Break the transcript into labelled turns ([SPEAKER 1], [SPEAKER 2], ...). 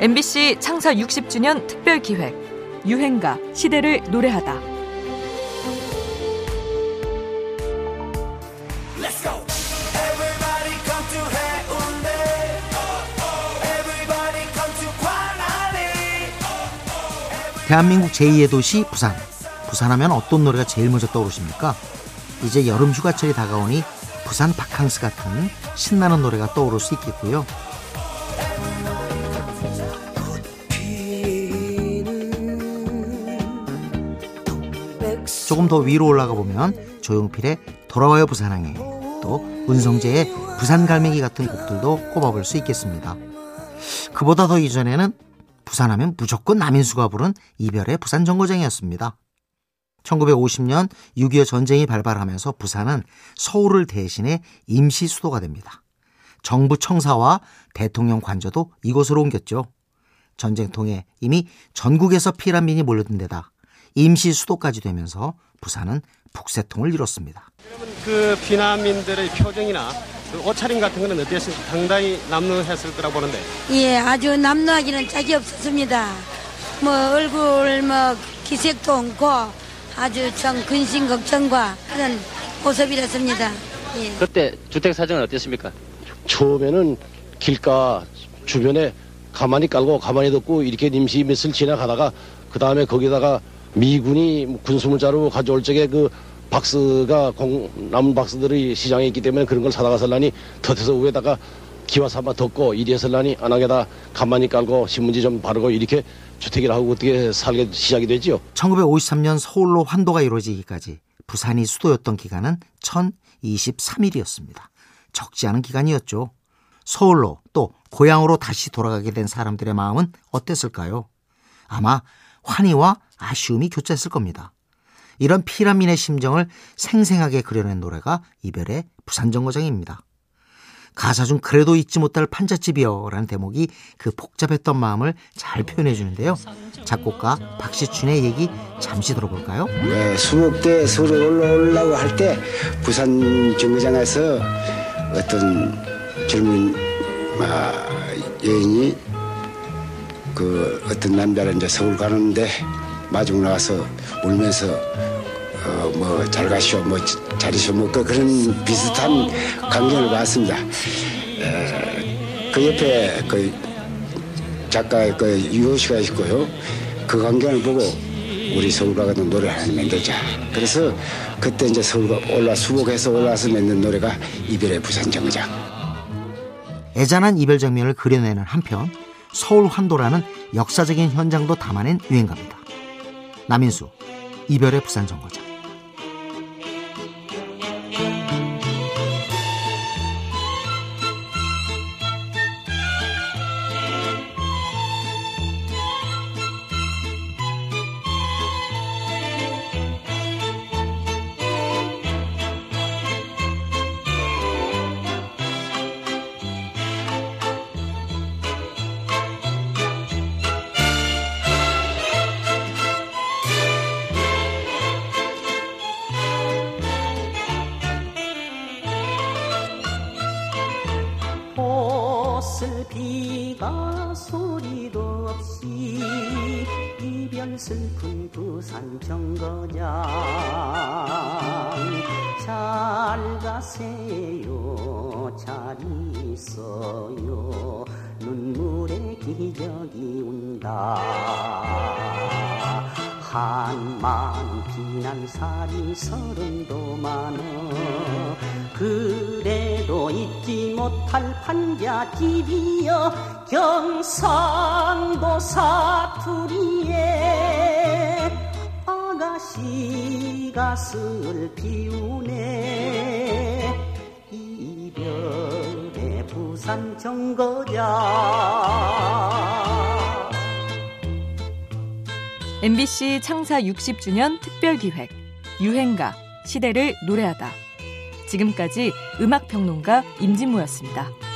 [SPEAKER 1] MBC 창사 60주년 특별 기획 유행가 시대를 노래하다.
[SPEAKER 2] 대한민국 제2의 도시 부산. 부산하면 어떤 노래가 제일 먼저 떠오르십니까? 이제 여름 휴가철이 다가오니 부산 바캉스 같은 신나는 노래가 떠오를 수 있겠고요. 조금 더 위로 올라가 보면 조용필의 돌아와요 부산항에 또 은성재의 부산 갈매기 같은 곡들도 꼽아볼 수 있겠습니다. 그보다 더 이전에는 부산하면 무조건 남인수가 부른 이별의 부산 정거장이었습니다. 1950년 6.25 전쟁이 발발하면서 부산은 서울을 대신해 임시 수도가 됩니다. 정부 청사와 대통령 관저도 이곳으로 옮겼죠. 전쟁통에 이미 전국에서 피난민이 몰려든 데다 임시 수도까지 되면서 부산은 북새통을 이뤘습니다.
[SPEAKER 3] 그 피난민들의 표정이나 그 옷차림 같은 거는 어땠습니까? 상당히 남루했을 거라 보는데.
[SPEAKER 4] 예, 아주 남루하기는 짝이 없었습니다. 뭐 얼굴 뭐 기색도 없고 아주 좀 근심 걱정과 그런 모습이었습니다. 예.
[SPEAKER 5] 그때 주택 사정은 어땠습니까?
[SPEAKER 6] 처음에는 길가 주변에 가만히 깔고 가만히 뒀고 이렇게 임시 몇을 지나가다가 그 다음에 거기다가 미군이 군수물자로 가져올 적에 그 박스가 공, 남은 박스들이 시장에 있기 때문에 그런 걸 사다가 설라니 덧해서 위에다가 기와 삼아 덮고 이리 해설라니 안하게다 가만히 깔고 신문지 좀 바르고 이렇게 주택이라 하고 어떻게 살게 시작이 되지요.
[SPEAKER 2] 1953년 서울로 환도가 이루어지기까지 부산이 수도였던 기간은 1023일이었습니다. 적지 않은 기간이었죠. 서울로 또 고향으로 다시 돌아가게 된 사람들의 마음은 어땠을까요? 아마 환희와 아쉬움이 교차했을 겁니다. 이런 피라민의 심정을 생생하게 그려낸 노래가 이별의 부산정거장입니다. 가사 중 그래도 잊지 못할 판잣집이여라는 대목이 그 복잡했던 마음을 잘 표현해 주는데요. 작곡가 박시춘의 얘기 잠시 들어볼까요?
[SPEAKER 7] 네, 수목 때 서울 올라오려고 할 때 부산 정거장에서 어떤 젊은 아, 여인이 그 어떤 남자를 이제 서울 가는데 마중 나와서 울면서 어, 뭐 잘 가시오 뭐잘 있어 뭐 그, 그런 비슷한 광경을 봤습니다. 에, 그 옆에 그 작가 그 유호 씨가 있고요. 그 광경을 보고 우리 서울 가가도 노래 하나 만들자. 그래서 그때 이제 서울 올라 수복해서 올라서 맺는 노래가 이별의 부산 정거장.
[SPEAKER 2] 애잔한 이별 장면을 그려내는 한편 서울 환도라는 역사적인 현장도 담아낸 유행가입니다. 남인수 이별의 부산 정거장
[SPEAKER 8] 비가 소리도 없이 이별 슬픈 부산 정거장. 잘 가세요. 잘 있어요. 눈물의 기적이 운다. 한만 피난 살인 서른도 많어. 그 래도 잊지 못할 판자집이여 경상도 사투리에 아가씨가 슬피우네 이별의 부산 정거장
[SPEAKER 1] MBC 창사 60주년 특별 기획 유행가 시대를 노래하다. 지금까지 음악평론가 임진모였습니다.